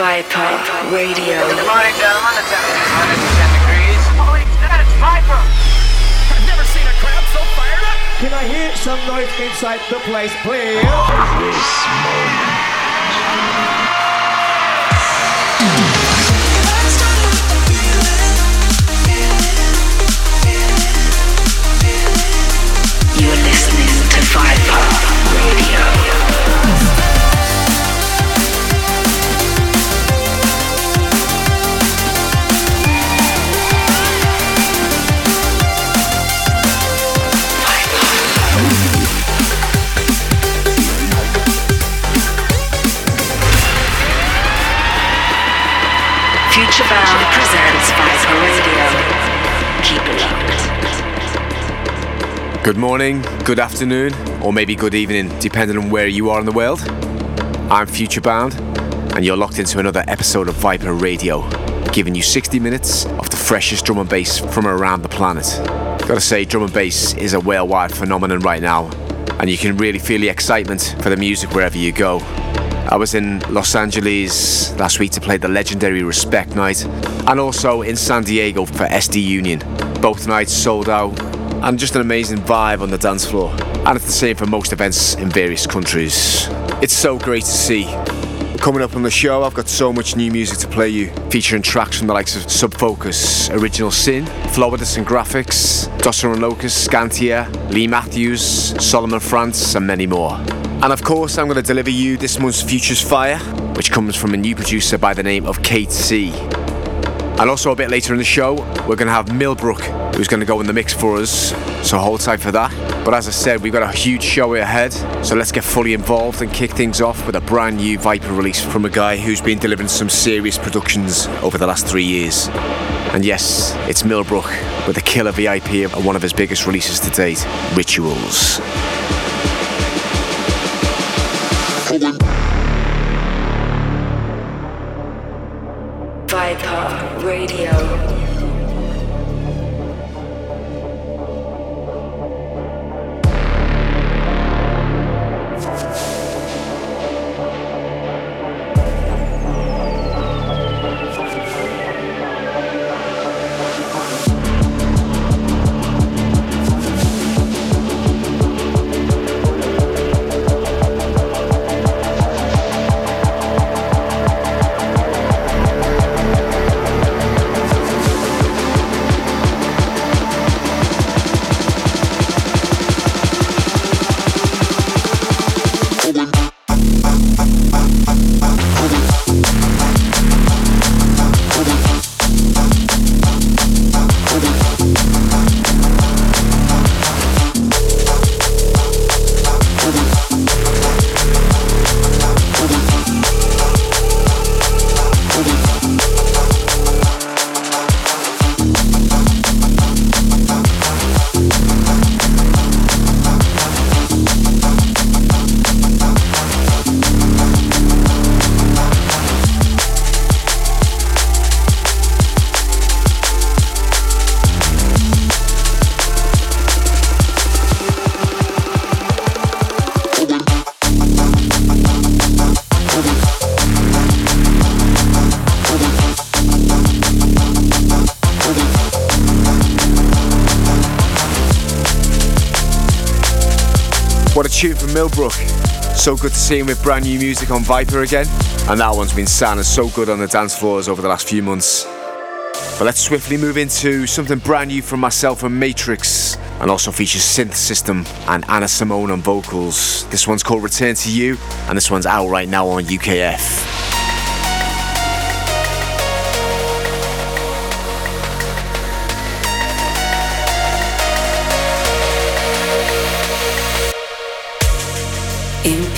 Viper Radio. Good morning, gentlemen. The temperature is 110 degrees. Holy shit, it's Viper! I've never seen a crowd so fired up! Can I hear some noise inside the place, please? You Good morning, good afternoon, or maybe good evening, depending on where you are in the world. I'm Futurebound, and you're locked into another episode of Viper Radio, giving you 60 minutes of the freshest drum and bass from around the planet. Gotta say, drum and bass is a worldwide phenomenon right now, and you can really feel the excitement for the music wherever you go. I was in Los Angeles last week to play the legendary Respect Night, and also in San Diego for SD Union. Both nights sold out, and just an amazing vibe on the dance floor. And it's the same for most events in various countries. It's so great to see. Coming up on the show, I've got so much new music to play you, featuring tracks from the likes of Sub Focus, Original Sin, Flowidus and Graphics, Dossa and Locuzzed, Scantia, Lee Matthews, Solomon France, and many more. And of course, I'm going to deliver you this month's Futures Fire, which comes from a new producer by the name of Kate C. And also a bit later in the show, we're going to have Millbrook, who's going to go in the mix for us. So hold tight for that. But as I said, we've got a huge show ahead. So let's get fully involved and kick things off with a brand new Viper release from a guy who's been delivering some serious productions over the last three years. And yes, it's Millbrook with a killer VIP of one of his biggest releases to date, Rituals. Radio. Tune from Millbrook. So good to see him with brand new music on Viper again. And that one's been sounding so good on the dance floors over the last few months. But let's swiftly move into something brand new from myself and Matrix. And also features Synth System and Anna Simone on vocals. This one's called Return to You, and this one's out right now on UKF.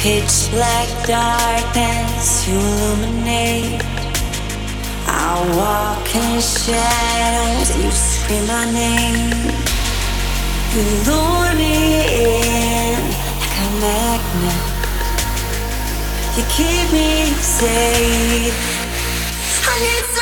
Pitch black darkness, you illuminate. I walk in shadows, you scream my name. You lure me in like a magnet. You keep me safe. I need to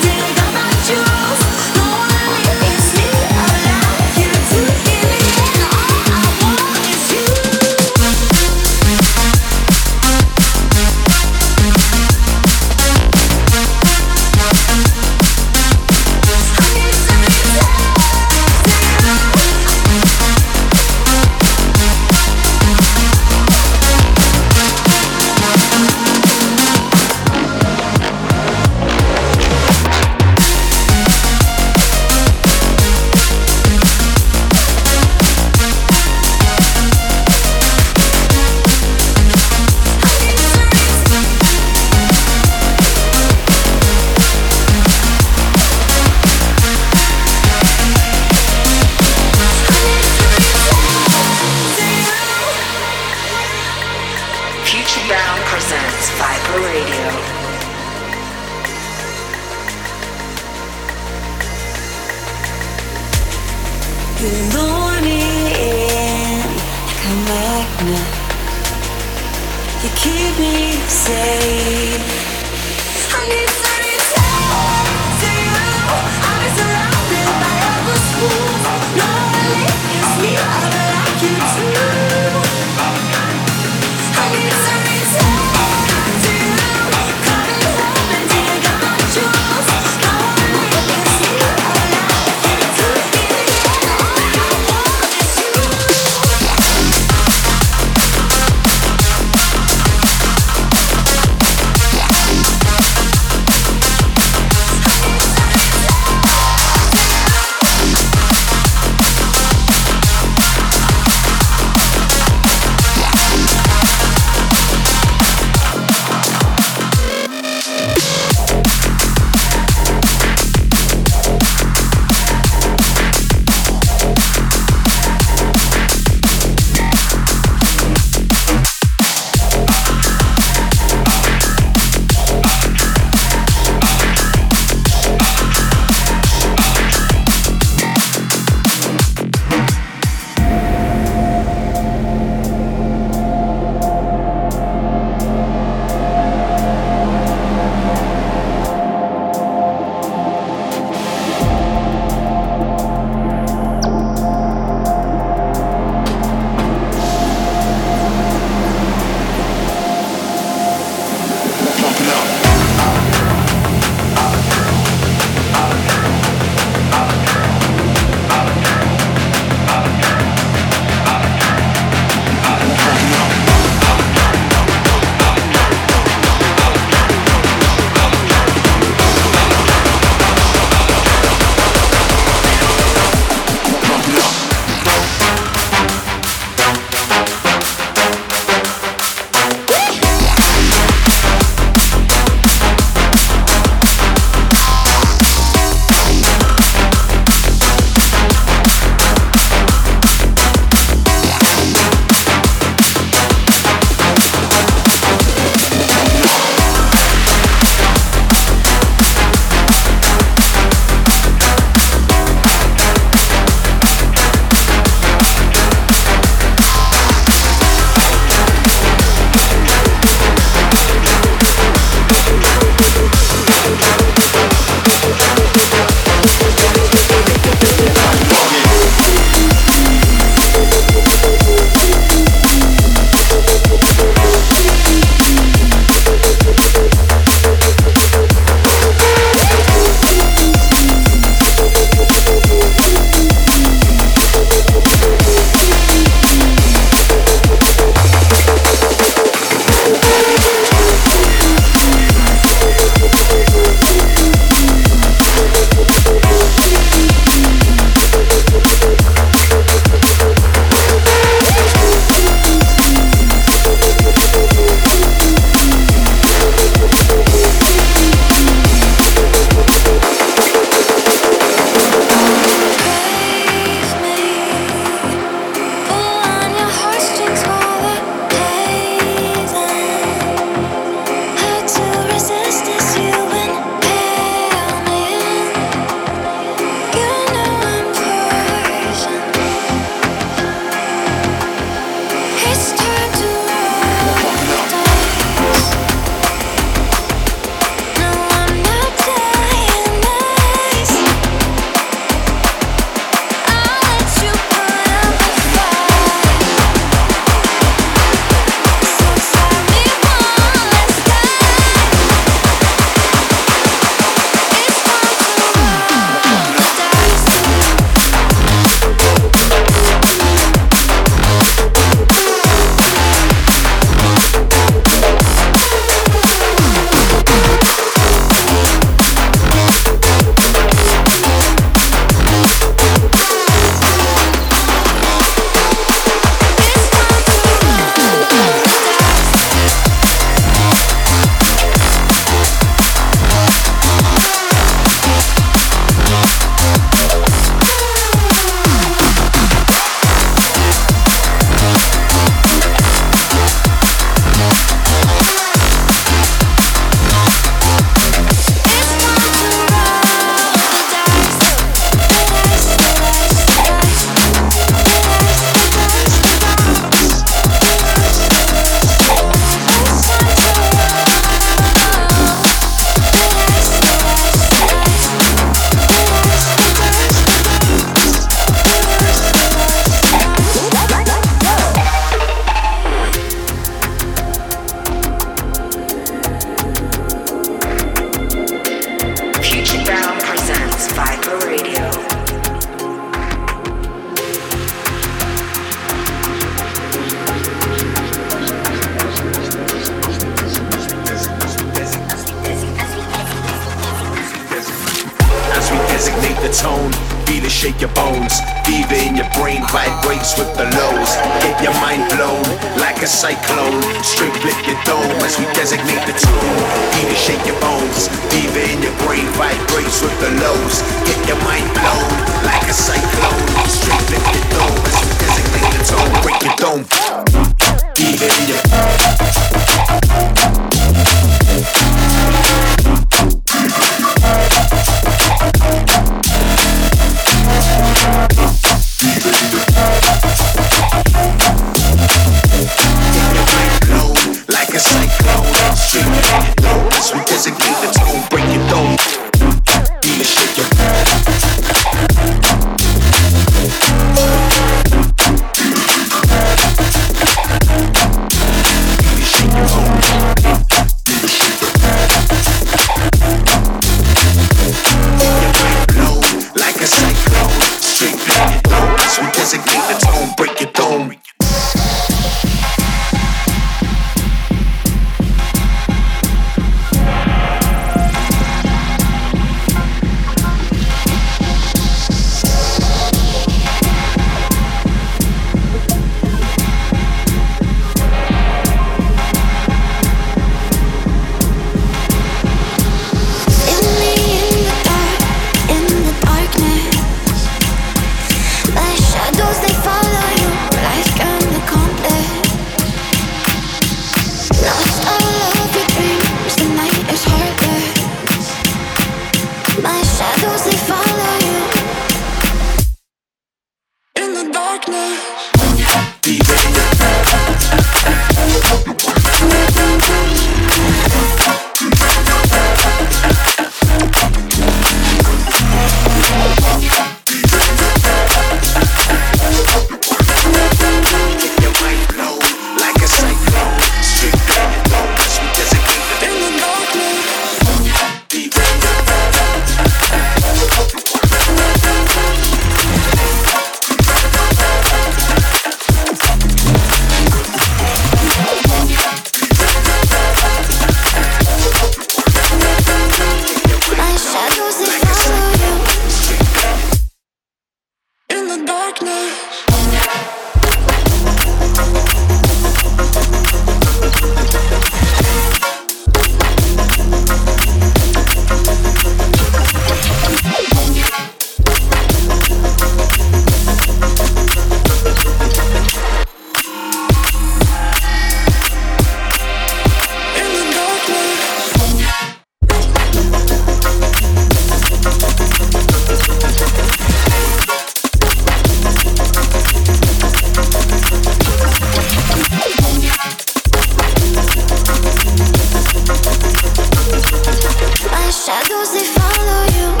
shadows they follow you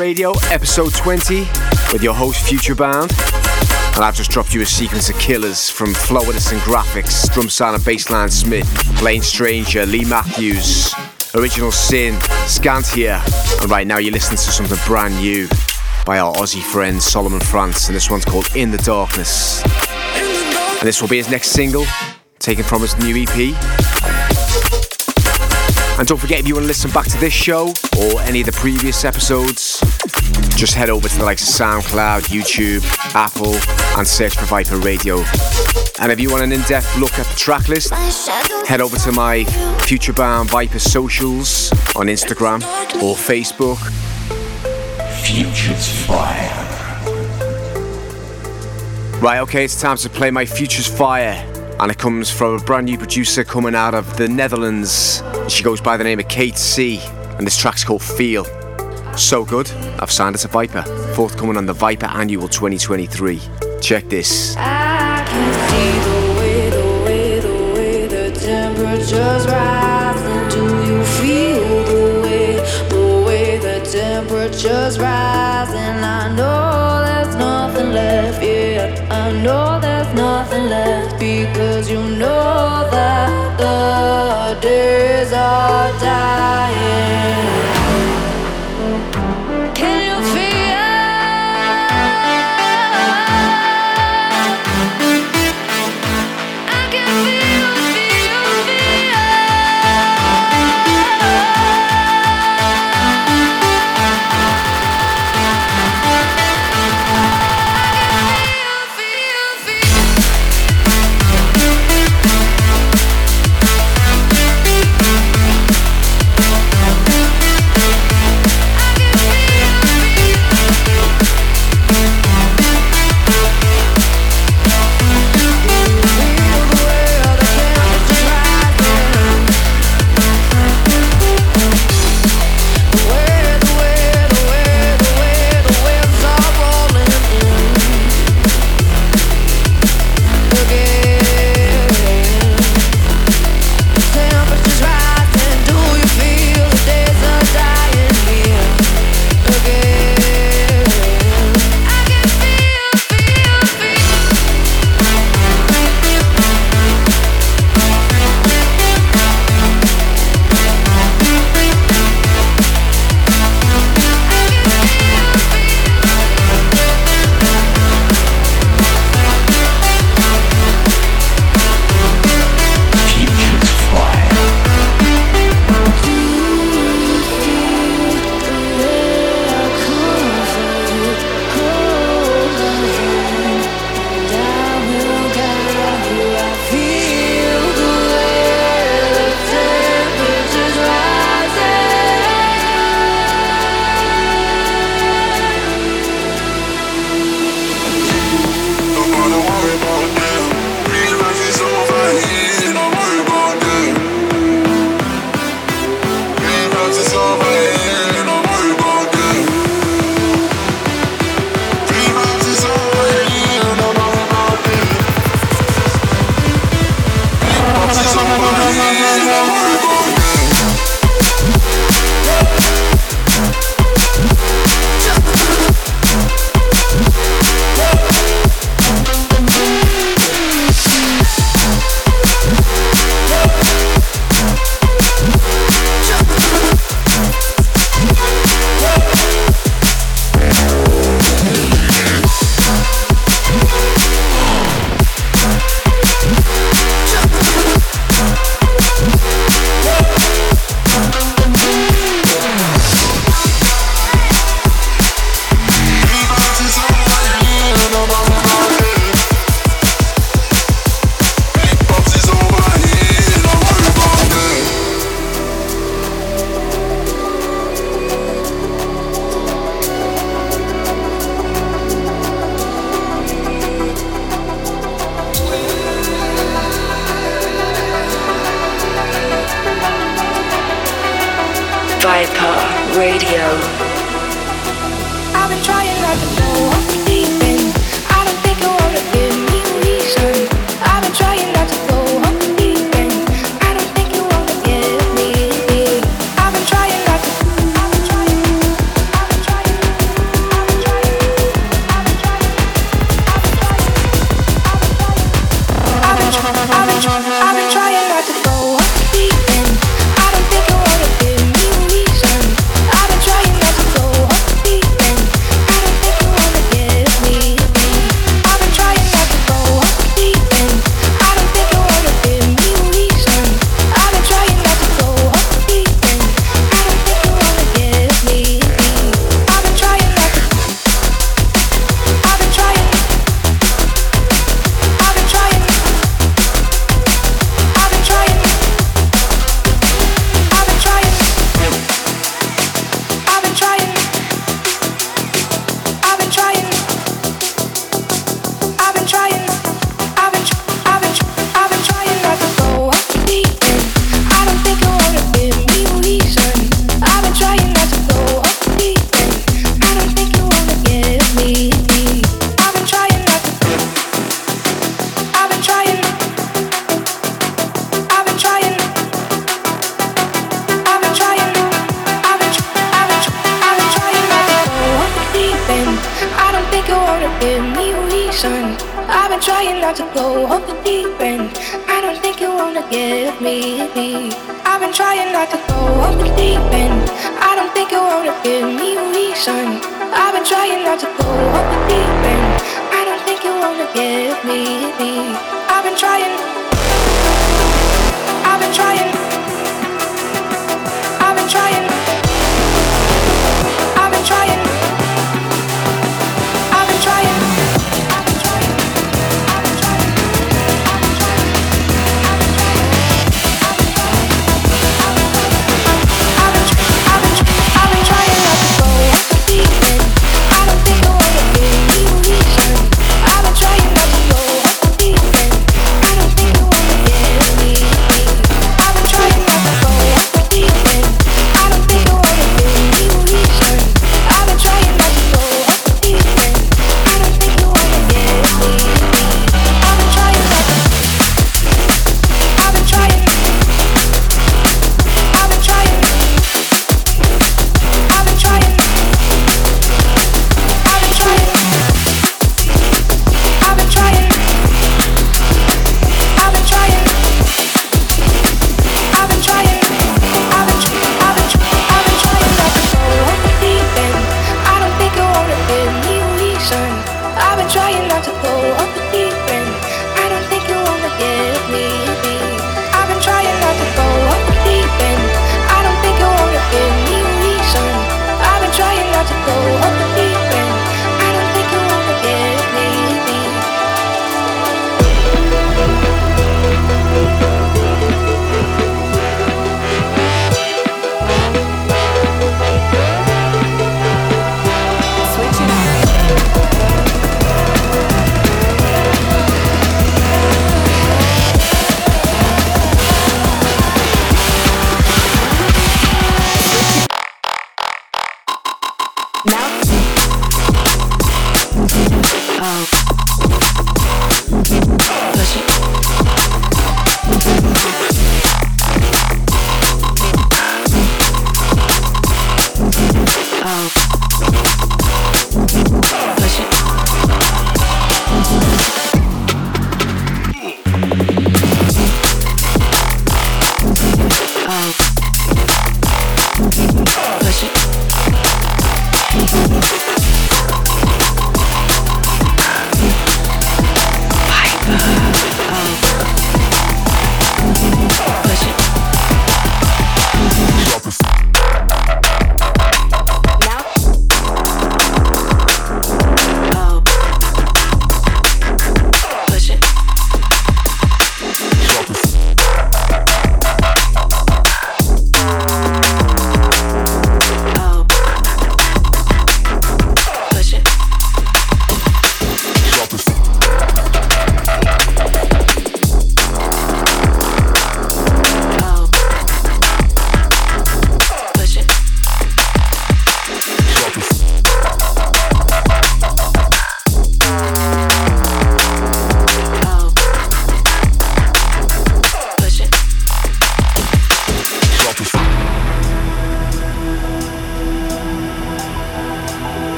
Radio, episode 20, with your host Future Bound. And I've just dropped you a sequence of killers from Flowidus and Graphics, Drum Sound and Bassline Smith, Lane Stranger, Lee Matthews, Original Sin, Scantia. And right now you're listening to something brand new by our Aussie friend Solomon France, and this one's called In the Darkness. And this will be his next single, taken from his new EP. And don't forget, if you want to listen back to this show or any of the previous episodes, just head over to the likes of SoundCloud, YouTube, Apple, and search for Viper Radio. And if you want an in depth look at the track list, head over to my Future Bound Viper socials on Instagram or Facebook. Future's fire. Right, okay, it's time to play my Future's Fire. And it comes from a brand new producer coming out of the Netherlands. She goes by the name of Kate C. And this track's called Feel. So good, I've signed it to Viper. Forthcoming on the Viper Annual 2023. Check this. I can see the way, the way, the way the temperature's rising. I know there's nothing left yet. I know there's nothing left know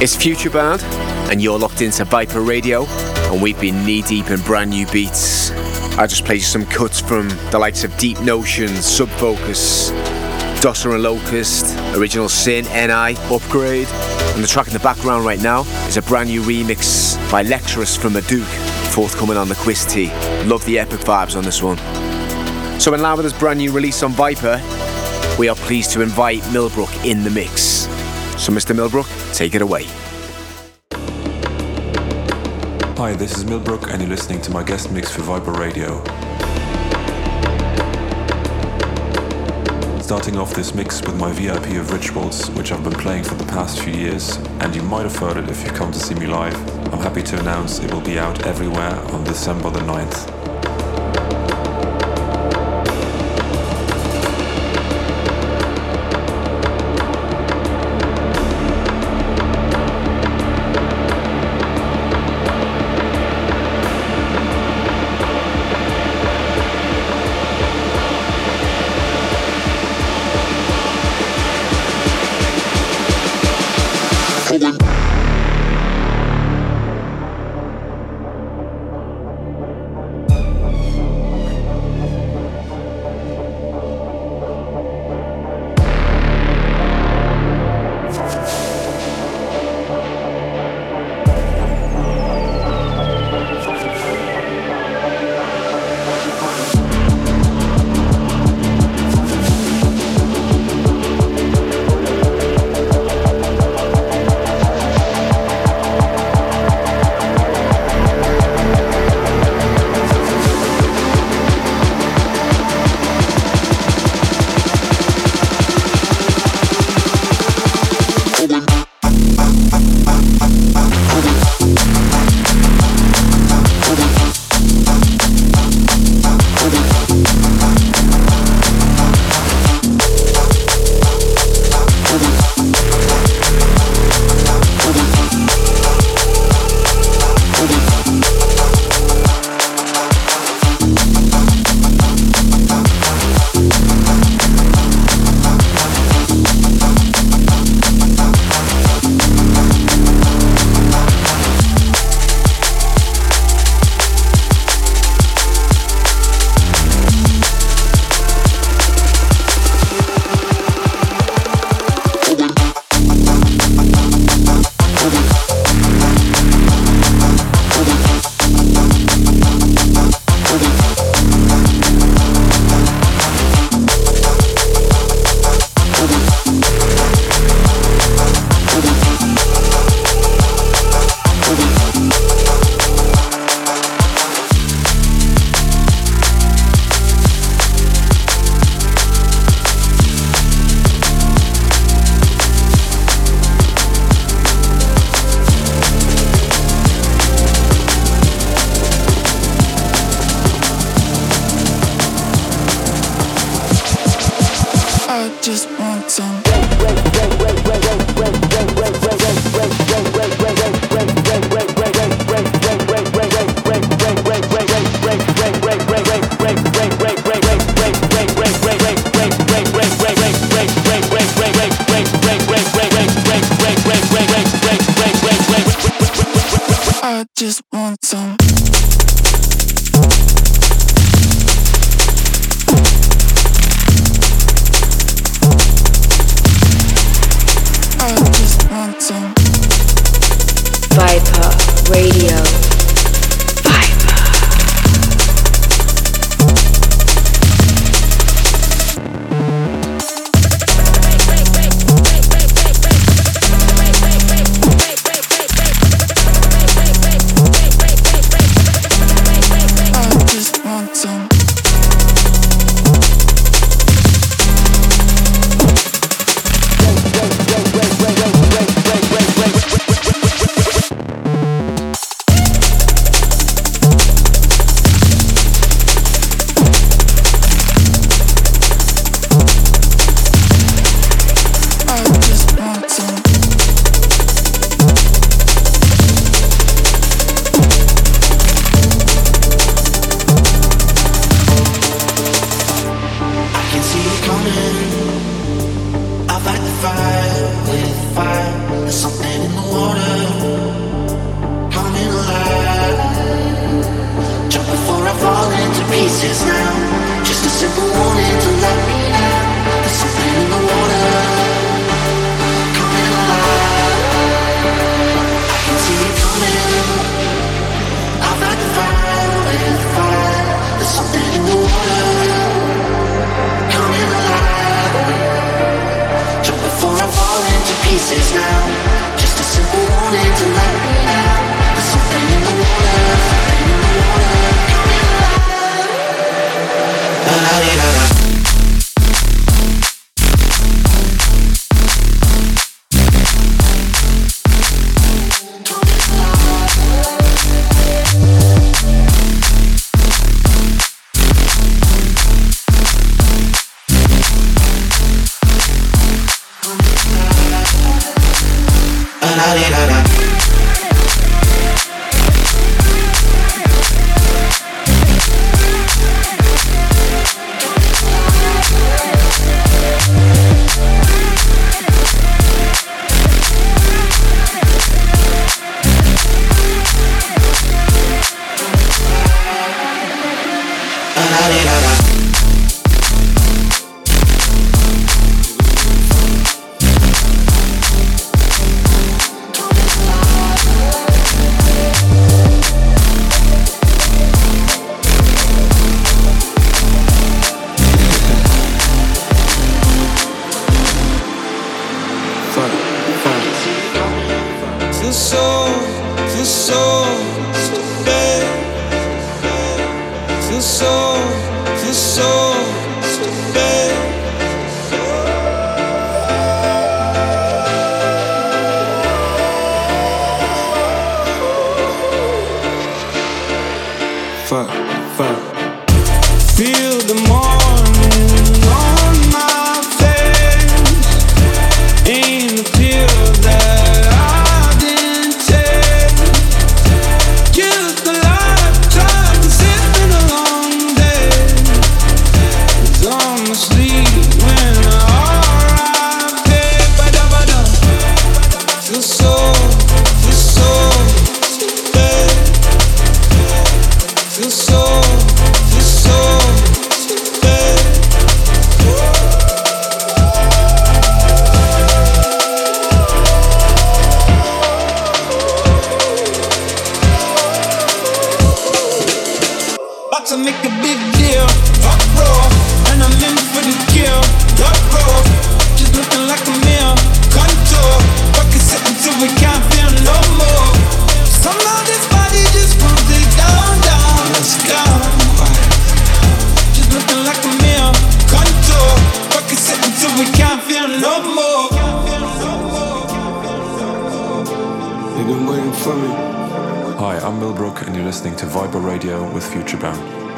It's Futurebound, and you're locked into Viper Radio, and we've been knee deep in brand new beats. I just played you some cuts from the likes of Deep Notion, Subfocus, Dossa and Locuzzed, Original Sin, NI, Upgrade, and the track in the background right now is a brand new remix by Lecturus from Maduk, forthcoming on the Quiz T. Love the epic vibes on this one. So, in line with this brand new release on Viper, we are pleased to invite Millbrook in the mix. So, Mr. Millbrook, take it away. Hi, this is Millbrook, and you're listening to my guest mix for Viper Radio. Starting off this mix with my VIP of Rituals, which I've been playing for the past few years, and you might have heard it if you've come to see me live. I'm happy to announce it will be out everywhere on December the 9th.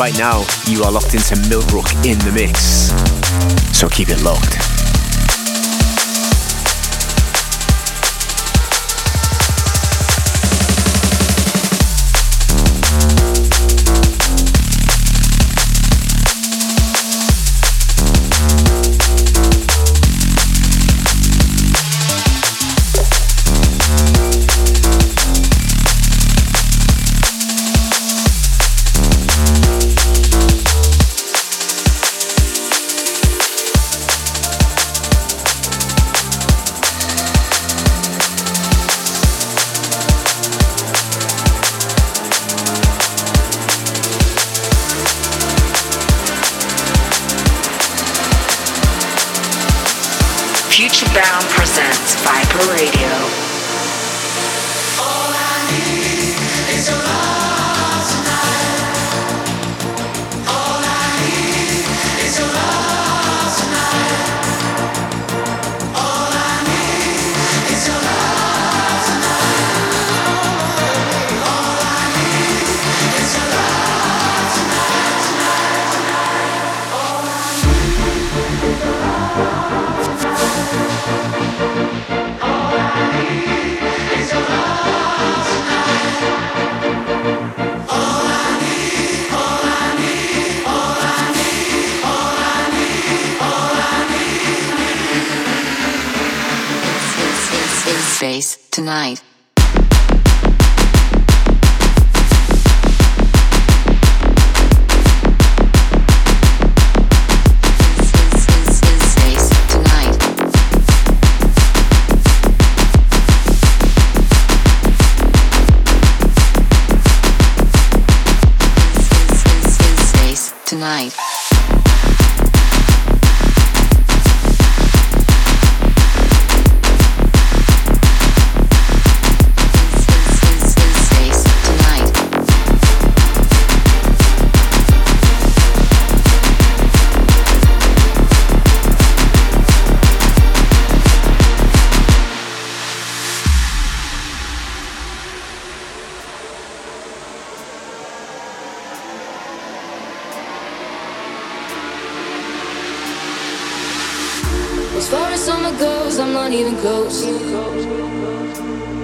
right now you are locked into Millbrook in the mix. So keep it locked. Brown presents Viper Radio. Tonight. Space tonight. Tonight.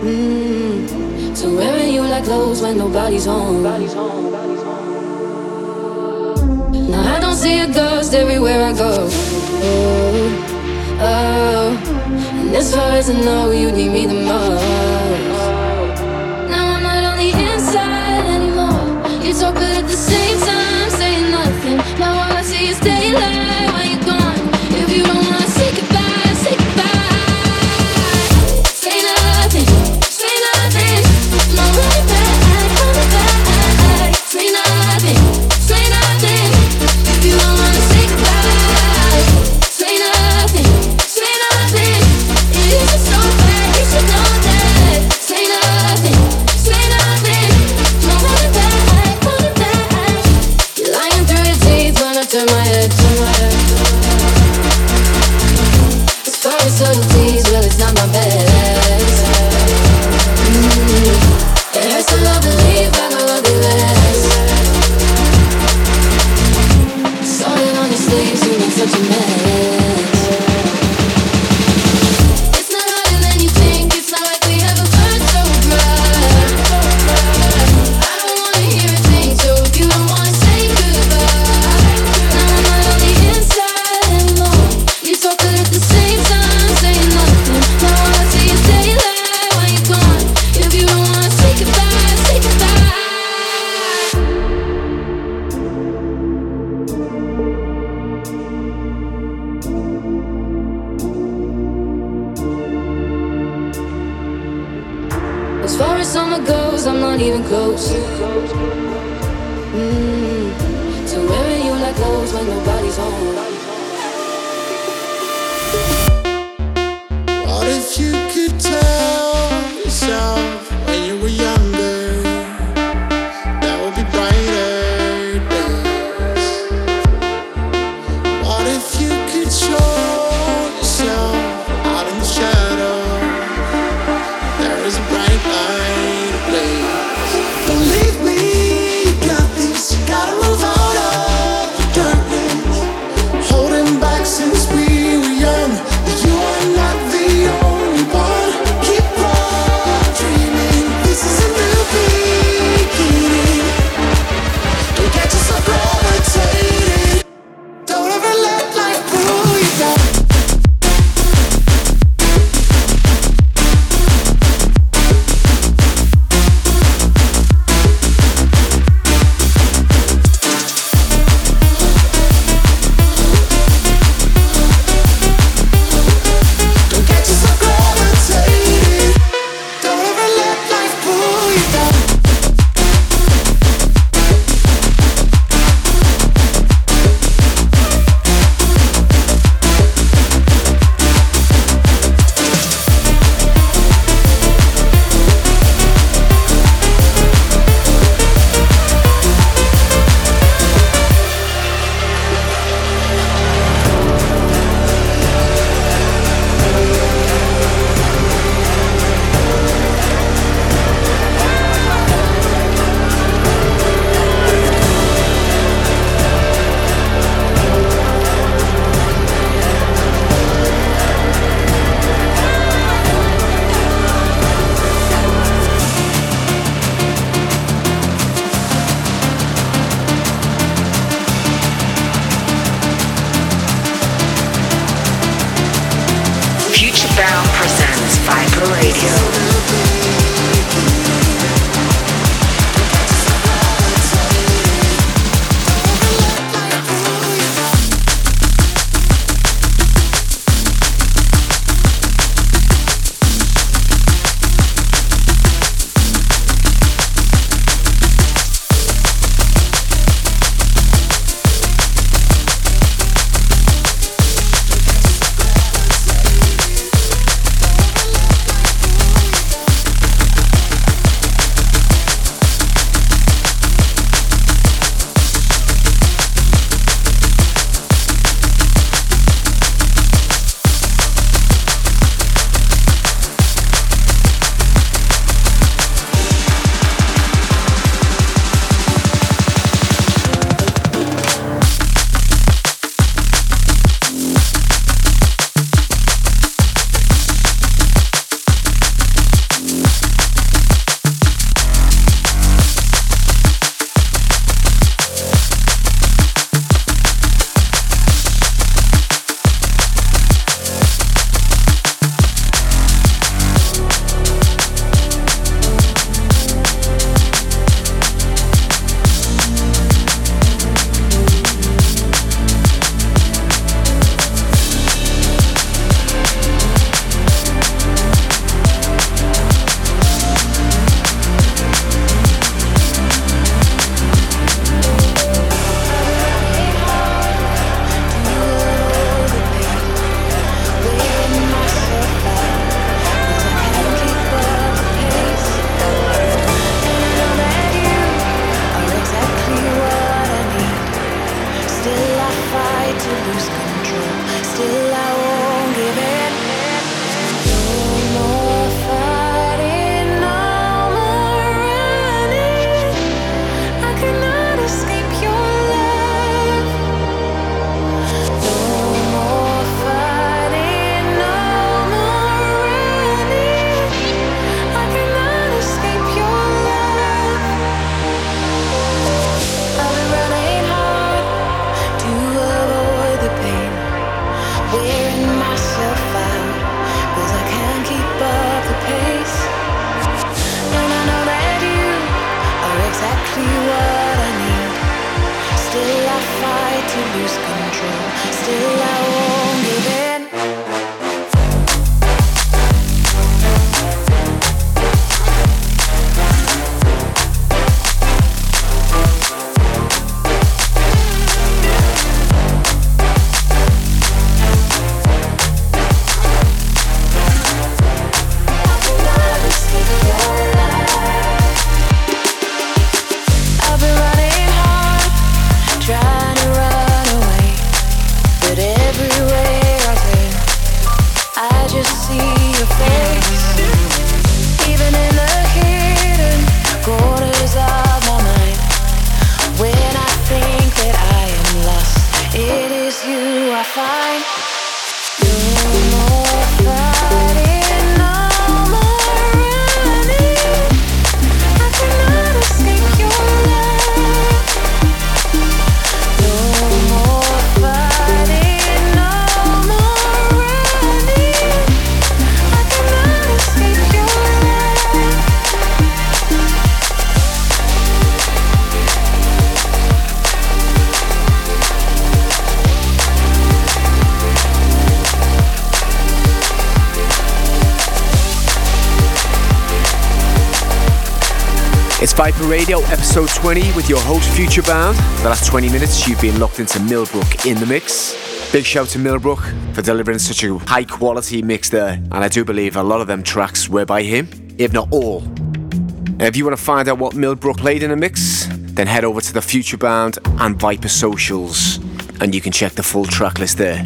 Mm. So wearing you like clothes when nobody's home. Now I don't see a ghost everywhere I go. Oh, oh. And as far as I know, you need me the most. Viper Radio, episode 20, with your host Futurebound. For the last 20 minutes, you've been locked into Millbrook in the mix. Big shout to Millbrook for delivering such a high quality mix there, and I do believe a lot of them tracks were by him, if not all. If you want to find out what Millbrook played in the mix, then head over to the Futurebound and Viper socials, and you can check the full track list there.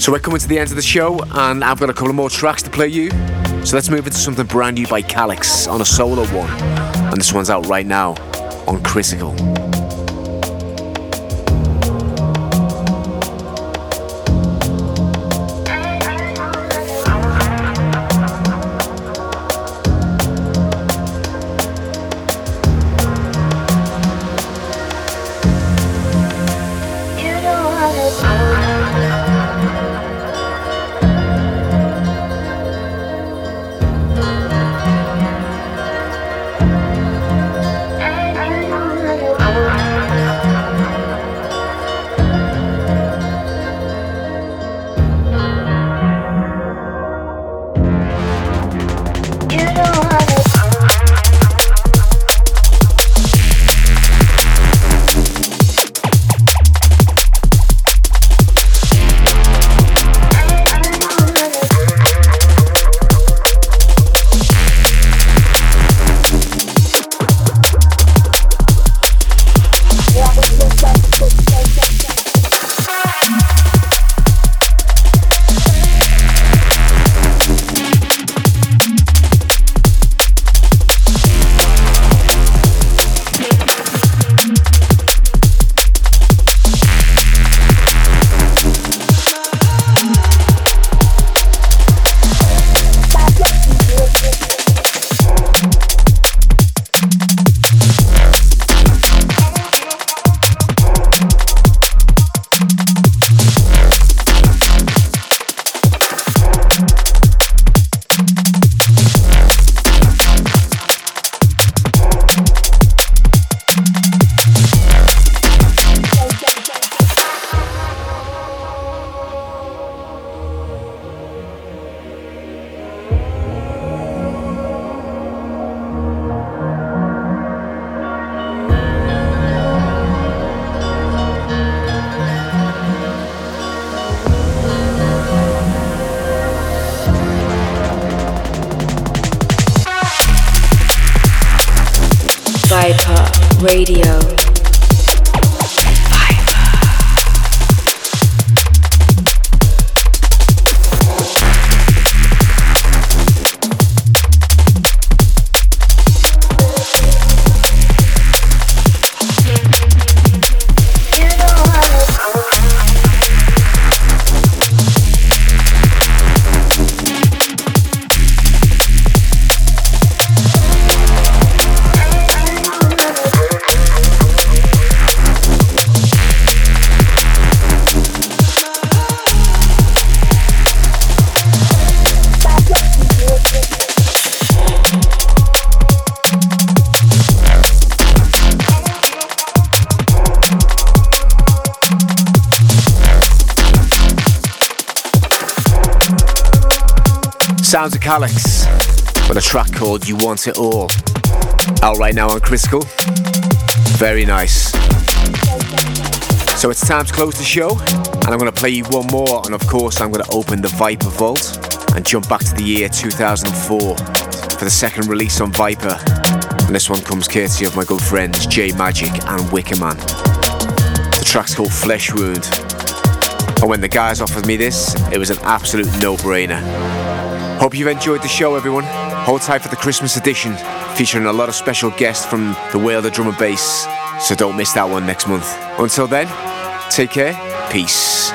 So we're coming to the end of the show, and I've got a couple more tracks to play you. So let's move into something brand new by Calyx on a solo one. And this one's out right now on Critical. Sounds of Calyx with a track called You Want It All. Out right now on Critical. Very nice. So it's time to close the show, and I'm going to play you one more, and of course, I'm going to open the Viper Vault and jump back to the year 2004 for the second release on Viper. And this one comes courtesy of my good friends J Majik and Wickaman. The track's called Flesh Wound. And when the guys offered me this, it was an absolute no brainer. Hope you've enjoyed the show, everyone. Hold tight for the Christmas edition, featuring a lot of special guests from the world of drum and bass. So don't miss that one next month. Until then, take care. Peace.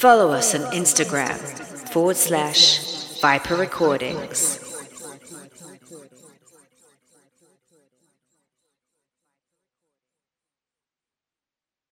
Follow us on Instagram forward slash Viper Recordings.